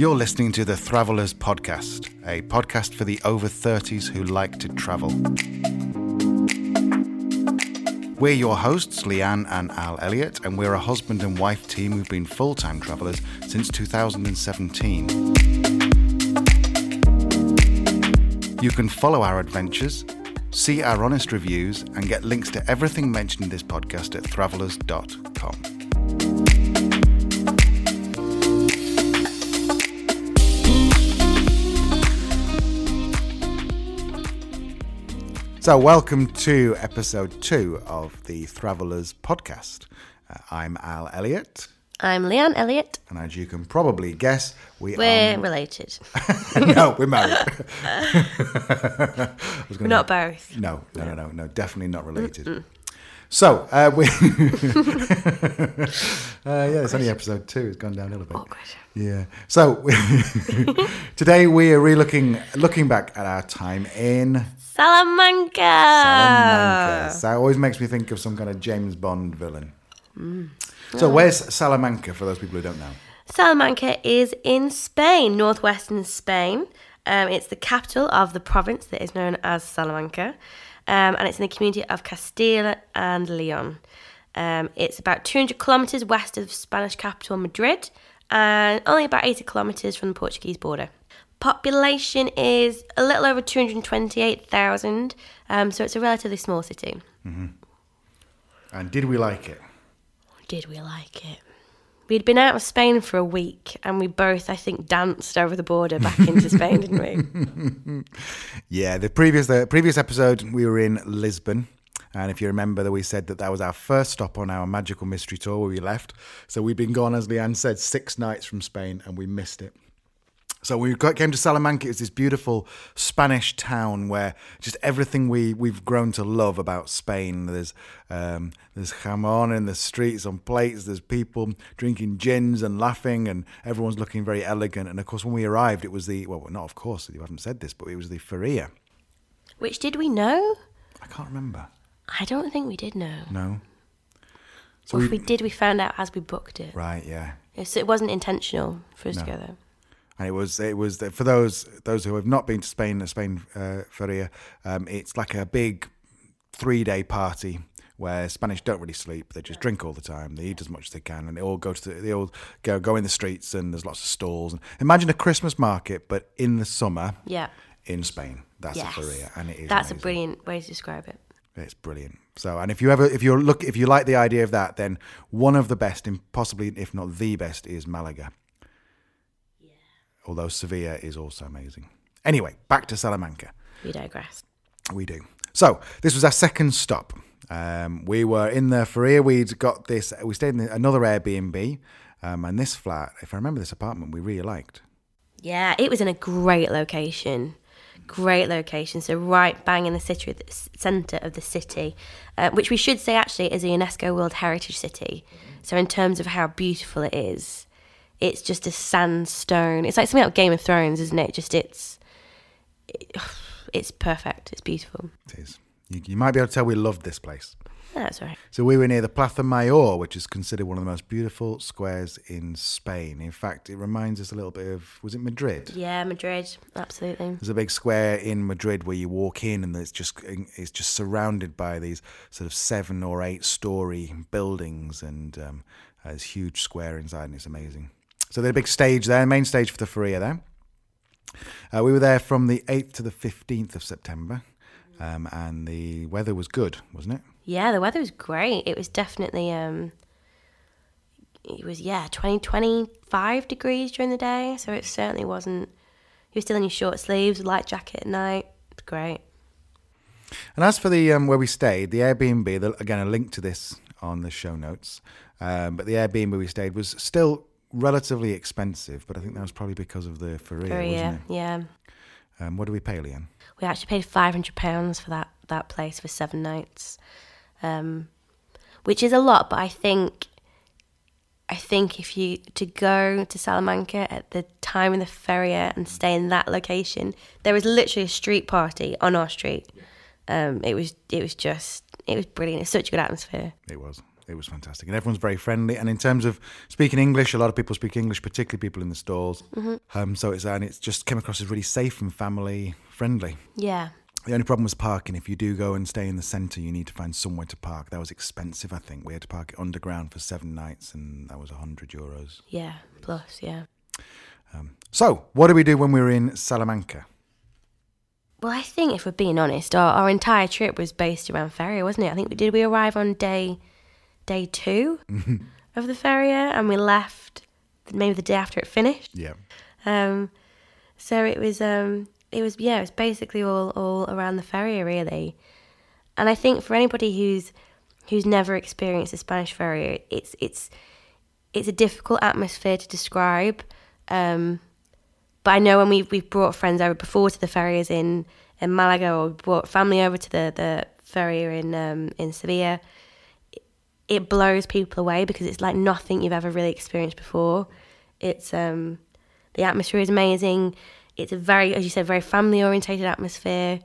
You're listening to the Thravellers Podcast, a podcast for the over 30s who like to travel. We're your hosts, Leanne and Al Elliott, and we're a husband and wife team who've been full time travellers since 2017. You can follow our adventures, see our honest reviews, and get links to everything mentioned in this podcast at thravellers.com. So, welcome to episode two of the Thravellers podcast. Uh, I'm Al Elliott, I'm Leanne Elliott. and as you can probably guess, we We're are. related. no, we're married. I was gonna- not both. No, no, no, no, no, definitely not related. So, uh, we. uh, yeah, it's only episode two. It's gone downhill a bit. Awkward. Yeah. So today we are re-looking, looking back at our time in Salamanca. Salamanca. So it always makes me think of some kind of James Bond villain. So where's Salamanca for those people who don't know? Salamanca is in Spain, northwestern Spain. Um, it's the capital of the province that is known as Salamanca, um, and it's in the community of Castile and Leon. Um, it's about 200 kilometres west of Spanish capital Madrid, and only about 80 kilometres from the Portuguese border. Population is a little over 228,000, um, so it's a relatively small city. And did we like it? Did we like it? We'd been out of Spain for a week and we both, I think, danced over the border back into Spain, didn't we? Yeah, the previous the previous episode we were in Lisbon. And if you remember that we said that that was our first stop on our magical mystery tour where we left. So we'd been gone, as Leanne said, six nights from Spain and we missed it. So we came to Salamanca. It's this beautiful Spanish town where just everything we we've grown to love about Spain. There's um, there's jamon in the streets on plates. There's people drinking gins and laughing, and everyone's looking very elegant. And of course, when we arrived, it was the well, not of course you haven't said this, but it was the feria. Which did we know? I can't remember. I don't think we did know. No. So or we, if we did, we found out as we booked it. right, yeah. So it wasn't intentional for us to go there. And it was it was for those those who have not been to Spain, the Spain uh, Feria. Um, it's like a big three day party where Spanish don't really sleep. They just drink all the time. They eat as much as they can, and they all go to the, they all go go in the streets, and there's lots of stalls. And imagine a Christmas market, but in the summer Yeah. in Spain. That's Yes. a Feria, and it is. That's amazing. a brilliant way to describe it. It's brilliant. So, and if you ever, if you're look, if you like the idea of that, then one of the best, and possibly if not the best, is Malaga. Although Sevilla is also amazing. Anyway, back to Salamanca. We digress. We do. So this was our second stop. Um, we were in the Feria. We'd got this. We stayed in another Airbnb, um, and this flat, if I remember this apartment, we really liked. Yeah, it was in a great location. Great location. So right bang in the city, the centre of the city, uh, which we should say actually is a UNESCO World Heritage City. So in terms of how beautiful it is, it's just a sandstone. It's like something out of Game of Thrones, isn't it? Just it's, it, it's perfect. It's beautiful. It is. You, you might be able to tell we loved this place. That's all right. So we were near the Plaza Mayor, which is considered one of the most beautiful squares in Spain. In fact, it reminds us a little bit of was it Madrid? Yeah, Madrid. Absolutely. There's a big square in Madrid where you walk in, and it's just it's just surrounded by these sort of seven or eight story buildings, and um, a huge square inside, and it's amazing. So there's a big stage there, main stage for the Feria there. Uh, we were there from the 8th to the 15th of September, um, and the weather was good, wasn't it? Yeah, the weather was great. It was definitely um it was yeah, 20 25 degrees during the day, so it certainly wasn't you were still in your short sleeves, light jacket at night. It's great. And as for the um, where we stayed, the Airbnb, the, again, a link to this on the show notes. Um, but the Airbnb we stayed was still relatively expensive, but I think that was probably because of the yeah, wasn't yeah. it? Um, what do we pay, Leanne? We actually paid five hundred pounds for that that place for seven nights, um, which is a lot. But I think, I think if you to go to Salamanca at the time in the feria and stay in that location, there was literally a street party on our street. Um, it was it was just it was brilliant. It's such a good atmosphere. It was. It was fantastic, and everyone's very friendly. And in terms of speaking English, a lot of people speak English, particularly people in the stalls. Um, so it's and it's just came across as really safe and family friendly. Yeah. The only problem was parking. If you do go and stay in the centre, you need to find somewhere to park. That was expensive, I think. We had to park it underground for seven nights, and that was 100 euros. Yeah. Plus, yeah. So, what do we do when we were in Salamanca? Well, I think if we're being honest, our, our entire trip was based around Feria, wasn't it? I think we did we arrive on day day 2 of the Feria and we left maybe the day after it finished. Yeah. Um, so it was um, it was yeah, it was basically all all around the Feria really. And I think for anybody who's who's never experienced a Spanish Feria, it's it's it's a difficult atmosphere to describe. Um, but I know when we've we've brought friends over before to the ferias in, in Malaga or brought family over to the the feria in um, in Sevilla, it, blows people away because it's like nothing you've ever really experienced before. It's um, the atmosphere is amazing. It's a very, as you said, very family orientated atmosphere.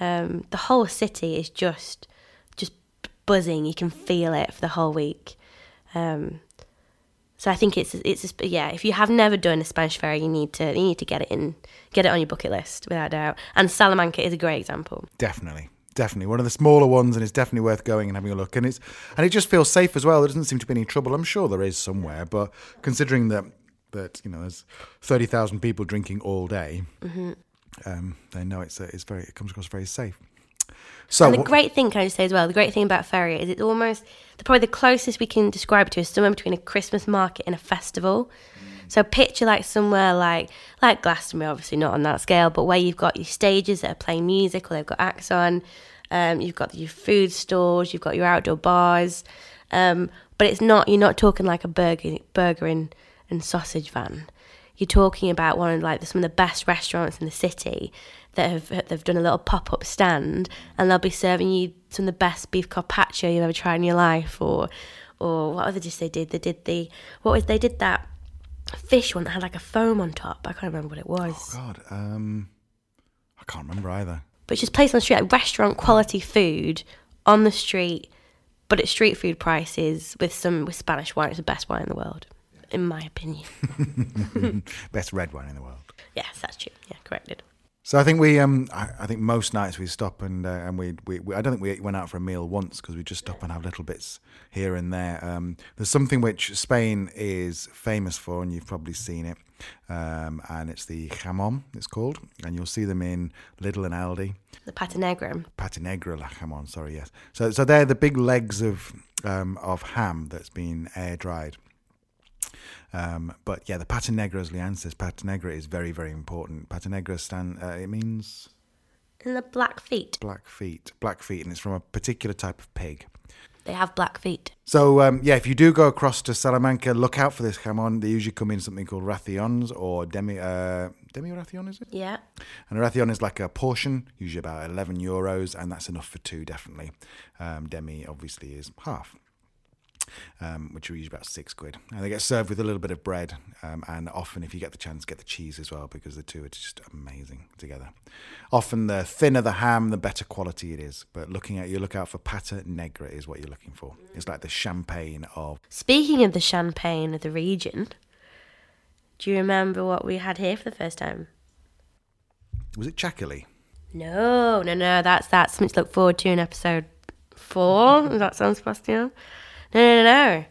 Um, the whole city is just just buzzing. You can feel it for the whole week. Um, so I think it's it's a, yeah. If you have never done a Spanish fair, you need to you need to get it in, get it on your bucket list without doubt. And Salamanca is a great example. Definitely. Definitely. One of the smaller ones, and it's definitely worth going and having a look. And it's and it just feels safe as well. There doesn't seem to be any trouble. I'm sure there is somewhere, but considering that that you know there's thirty thousand people drinking all day, um, they know it's uh, it's very it comes across very safe. So And the great thing, can I just say as well, the great thing about Feria is it's almost the, probably the closest we can describe it to is somewhere between a Christmas market and a festival. So picture like somewhere like like Glastonbury, obviously not on that scale, but where you've got your stages that are playing music or they've got acts on, um, you've got your food stores, you've got your outdoor bars, um, but it's not you're not talking like a burger burger and, and sausage van. You're talking about one of like some of the best restaurants in the city that have they've done a little pop up stand and they'll be serving you some of the best beef carpaccio you've ever tried in your life, or or what other dish they did? They did the what was they did that fish one that had like a foam on top. I can't remember what it was, Oh God, um, I can't remember either. but it's just placed on the street, like restaurant quality food on the street, but at street food prices with some with Spanish wine. It's the best wine in the world, in my opinion. Best red wine in the world. yes, that's true. Yeah, corrected. So I think we, um, I, I think most nights we stop and uh, and we, we, we, I don't think we went out for a meal once because we just stop and have little bits here and there. Um, there's something which Spain is famous for, and you've probably seen it, um, and it's the jamon. It's called, and you'll see them in Lidl and Aldi. The pata negra. Pata negra la jamon. Sorry, yes. So so they're the big legs of um, of ham that's been air dried. Um, but yeah, the pata negra, as Leanne says, pata is very very important. Pata negra stand. Uh, it means And the black feet. black feet, black feet, and it's from a particular type of pig. They have black feet. So um, yeah, if you do go across to Salamanca, look out for this jamon. They usually come in something called rations or demi uh, demi ration, is it? Yeah. And a ration is like a portion, usually about eleven euros, and that's enough for two, definitely. Um, demi obviously is half. Um, which are usually about six quid, and they get served with a little bit of bread, um, and often, if you get the chance, get the cheese as well because the two are just amazing together. Often, the thinner the ham, the better quality it is. But looking at you, look out for pata negra is what you're looking for. It's like the champagne of Speaking of the champagne of the region, do you remember what we had here for the first time? was it Chacoli? No, no, no. That's that's something to look forward to in episode four. Does that sound Sebastian? No, no, no, no.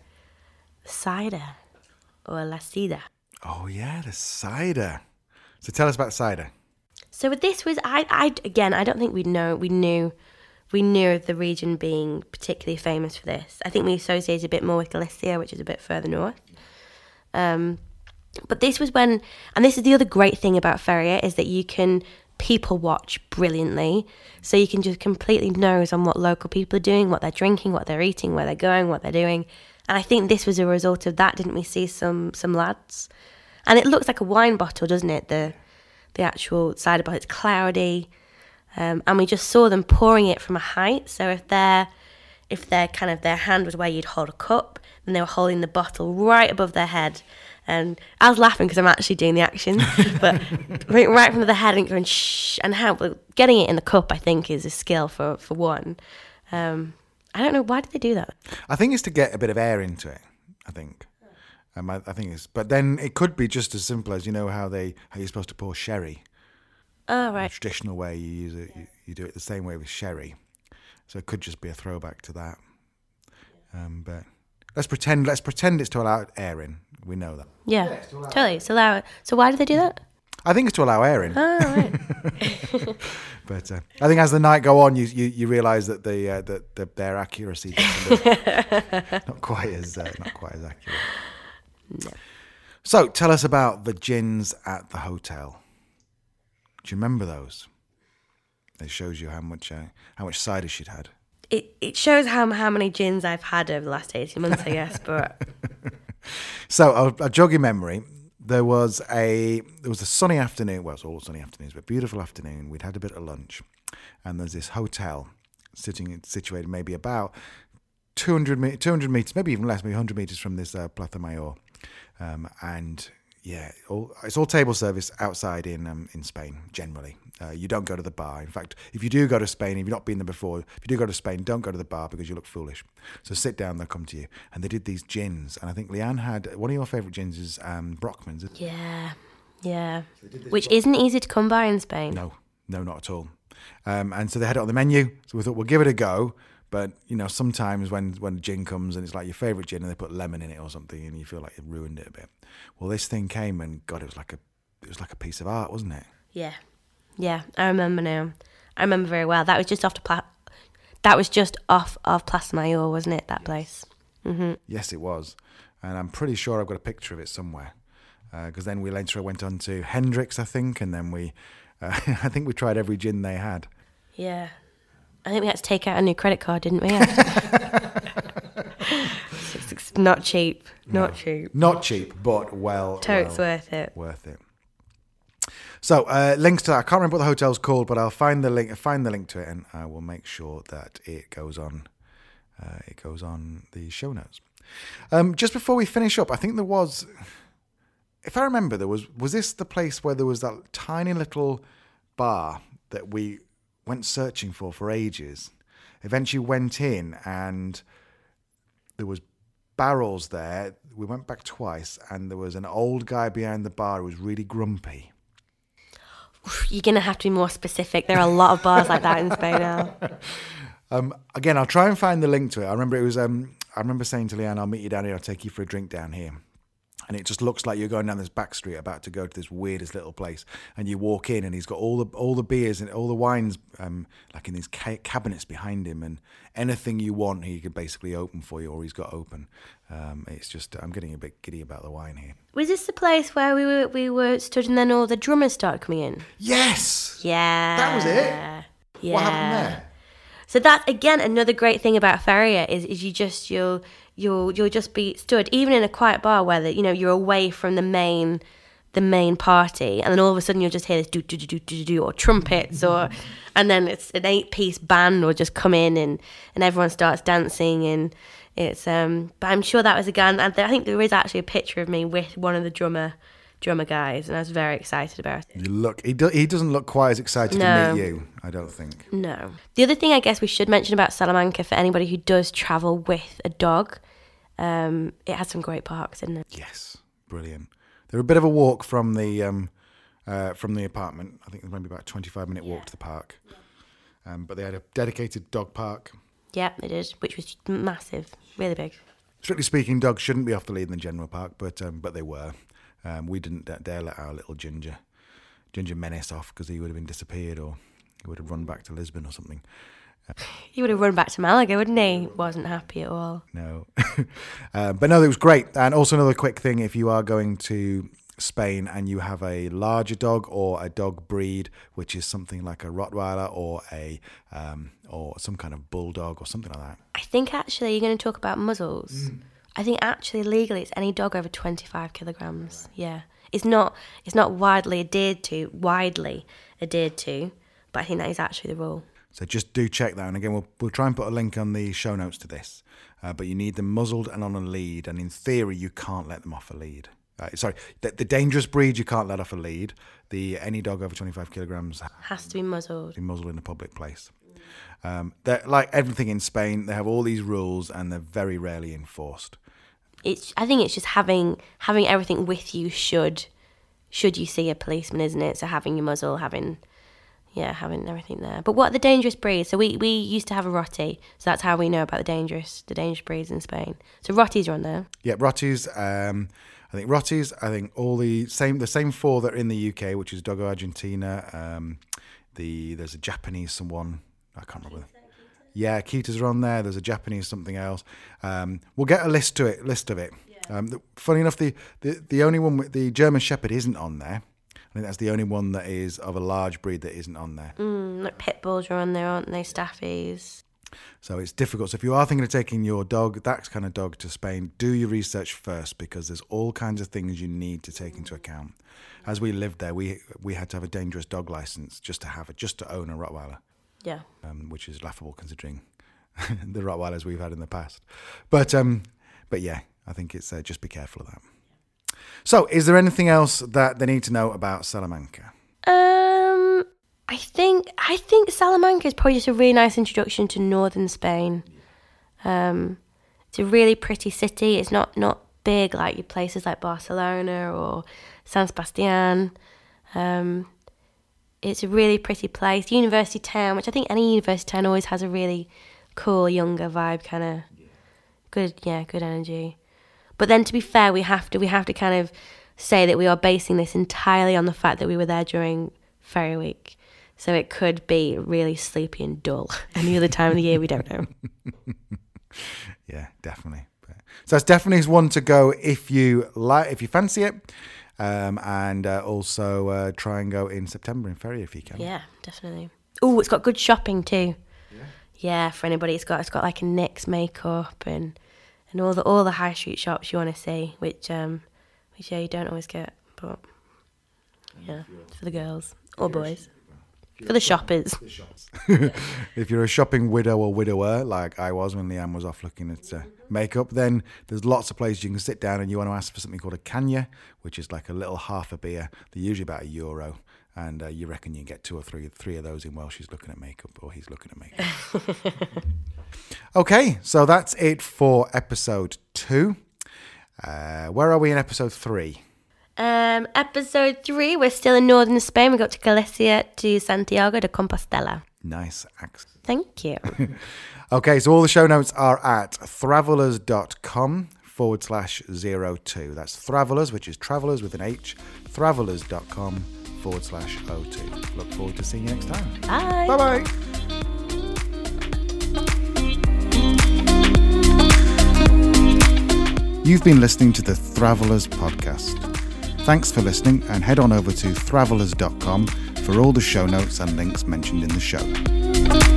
Cider or la. Oh yeah, the cider. So tell us about cider. So this was I, I again I don't think we know we knew we knew of the region being particularly famous for this. I think we associated a bit more with Galicia, which is a bit further north. Um, but this was when, and this is the other great thing about Feria is that you can people watch brilliantly, so you can just completely nose on what local people are doing, what they're drinking, what they're eating, where they're going, what they're doing. And I think this was a result of that. Didn't we see some some lads? And it looks like a wine bottle, doesn't it? The the actual cider bottle. It's cloudy, um, and we just saw them pouring it from a height. So if their if their kind of their hand was where you'd hold a cup, then they were holding the bottle right above their head. And I was laughing because I'm actually doing the action, but right right from the head and going shh, and how getting it in the cup, I think, is a skill for for one. Um, I don't know why did they do that. I think it's to get a bit of air into it. I think. Um, I, I think it's, but then it could be just as simple as you know how they how you're supposed to pour sherry. Oh The right. traditional way you use it, you, you do it the same way with sherry. So it could just be a throwback to that. Um, but let's pretend let's pretend it's to allow air in. We know that. Yeah. totally. So allow it. So why do they do that? I think it's to allow air in. Oh right. But uh, I think as the night go on, you you, you realise that the uh, that the, their accuracy gets not quite as uh, not quite as accurate. So tell us about the gins at the hotel. Do you remember those? It shows you how much uh, how much cider she'd had. It it shows how how many gins I've had over the last eighteen months, I guess. But So I'll jog your memory. There was a there was a sunny afternoon. Well, it's all sunny afternoons, but beautiful afternoon. We'd had a bit of lunch, and there's this hotel sitting situated maybe about 200, 200 meters, maybe even less, maybe 100 meters from this uh, Plaza Mayor. Um, and yeah, all, it's all table service outside in um, in Spain generally. Uh, you don't go to the bar. In fact, if you do go to Spain, if you've not been there before, if you do go to Spain, don't go to the bar because you look foolish. So sit down, they'll come to you. And they did these gins, and I think Leanne had one of your favourite gins is um, Brockman's. isn't it? yeah, yeah, which isn't easy to come by in Spain. No, no, not at all. Um, and so they had it on the menu. So we thought we'll give it a go. But you know, sometimes when when gin comes and it's like your favourite gin and they put lemon in it or something, and you feel like you've ruined it a bit. Well, this thing came and God, it was like a it was like a piece of art, wasn't it? Yeah, yeah, I remember now. I remember very well. That was just off to Pla- That was just off of Plaza Mayor, wasn't it? That place. Yes, it was, and I'm pretty sure I've got a picture of it somewhere. Because then we later went on to Hendrick's, I think, and then we, uh, I think we tried every gin they had. Yeah. I think we had to take out a new credit card, didn't we? it's, it's not cheap. Not cheap. Not cheap, but well, Totes well worth it. worth it. So uh, links to that. I can't remember what the hotel's called, but I'll find the link. Find the link to it, and I will make sure that it goes on. Uh, it goes on the show notes. Um, just before we finish up, I think there was, if I remember, there was was this the place where there was that tiny little bar that we went searching for for ages. Eventually went in and there was barrels there. We went back twice, and there was an old guy behind the bar who was really grumpy. You're going to have to be more specific. There are a lot of bars like that in Spain now. Um, again, I'll try and find the link to it. I remember it was. Um, I remember saying to Leanne, "I'll meet you down here. I'll take you for a drink down here." And it just looks like you're going down this back street, about to go to this weirdest little place. And you walk in, and he's got all the all the beers and all the wines, um, like in these ca- cabinets behind him, and anything you want, he could basically open for you, or he's got open. Um, it's just, I'm getting a bit giddy about the wine here. Was this the place where we were we were stood and then all the drummers started coming in? Yes, Yeah. That was it? Yeah. what happened there? So that's again another great thing about Feria is, is you just you'll you'll you'll just be stood even in a quiet bar where the, you know you're away from the main the main party and then all of a sudden you'll just hear this do do do do do do or trumpets or and then it's an eight piece band will just come in and and everyone starts dancing and it's um but I'm sure that was again and I think there is actually a picture of me with one of the drummer drummer guys and I was very excited about it. You look. He, do, he doesn't look quite as excited No. to meet you. I don't think. No. The other thing I guess we should mention about Salamanca for anybody who does travel with a dog, um, it has some great parks, didn't it? Yes, brilliant. They're a bit of a walk from the um, uh, from the apartment. I think there's maybe about a 25 minute walk to the park. Um, but they had a dedicated dog park. Yeah, they did, which was massive, really big. Strictly speaking, dogs shouldn't be off the lead in the general park, but um, but they were. Um, we didn't dare let our little ginger ginger menace off because he would have been disappeared or he would have run back to Lisbon or something. He would have run back to Malaga, wouldn't he? Wasn't happy at all. No. uh, but no, it was great. And also, another quick thing if you are going to Spain and you have a larger dog or a dog breed, which is something like a Rottweiler or a um, or some kind of bulldog or something like that. I think actually you're going to talk about muzzles. I think actually legally it's any dog over 25 kilograms. Yeah, it's not it's not widely adhered to, widely adhered to, but I think that is actually the rule. So just do check that. And again, we'll, we'll try and put a link on the show notes to this. Uh, but you need them muzzled and on a lead. And in theory, you can't let them off a lead. Uh, sorry, the, the dangerous breed you can't let off a lead. The any dog over 25 kilograms Has to be muzzled. be muzzled in a public place. Um, they're like everything in Spain. They have all these rules, and they're very rarely enforced. It's. I think it's just having having everything with you should should you see a policeman, isn't it? So having your muzzle, having yeah, having everything there. But what are the dangerous breeds? So we, we used to have a Rotti, so that's how we know about the dangerous the dangerous breeds in Spain. So Rotties are on there. Yeah, Rotties. Um, I think Rotties. I think all the same the same four that are in the UK, which is Dogo Argentino. Um, the there's a Japanese one. I can't remember. Yeah, Akitas are on there. There's a Japanese something else. Um, we'll get a list to it. List of it. Um, the, funny enough, the, the the only one with the German Shepherd isn't on there. I think that's the only one that is of a large breed that isn't on there. Mm, like pit bulls are on there, aren't they? Staffies. So it's difficult. So if you are thinking of taking your dog, that kind of dog to Spain, do your research first because there's all kinds of things you need to take into account. As we lived there, we we had to have a dangerous dog license just to have it, just to own a Rottweiler, Yeah. um, which is laughable considering the Rottweilers we've had in the past. But um, but yeah, I think it's uh, just be careful of that. So, is there anything else that they need to know about Salamanca? Um, I think I think Salamanca is probably just a really nice introduction to northern Spain. Um, it's a really pretty city. It's not not big like your places like Barcelona or San Sebastian. Um, it's a really pretty place. University town, which I think any university town always has a really cool younger vibe, kind of good. Yeah, good energy. But then, to be fair, we have to we have to kind of say that we are basing this entirely on the fact that we were there during Ferry Week. So it could be really sleepy and dull. Any other time of the year, we don't know. Yeah, definitely. So it's definitely one to go if you like, if you fancy it, um, and uh, also uh, try and go in September in Ferry if you can. Yeah, definitely. Oh, it's got good shopping too. Yeah. yeah, for anybody, it's got it's got like a NYX makeup and and all the all the high street shops you want to see, which um, which yeah you don't always get, but yeah, for the girls or boys, for the shoppers. if you're a shopping widow or widower, like I was when Leanne was off looking at uh, makeup, then there's lots of places you can sit down and you want to ask for something called a caña, which is like a little half a beer. They're usually about a euro. And uh, you reckon you can get two or three three of those in while she's looking at makeup or he's looking at makeup. okay, so that's it for episode two. Uh, where are we in episode three? Um, episode three, we're still in northern Spain. We got to Galicia to Santiago de Compostela. Nice accent. Thank you. Okay, so all the show notes are at thravellers.com forward slash zero two. That's Thravellers, which is travelers with an H, thravellers.com forward slash O two. Look forward to seeing you next time. Bye. Bye bye. You've been listening to the Thravellers podcast. Thanks for listening and head on over to thravellers.com for all the show notes and links mentioned in the show.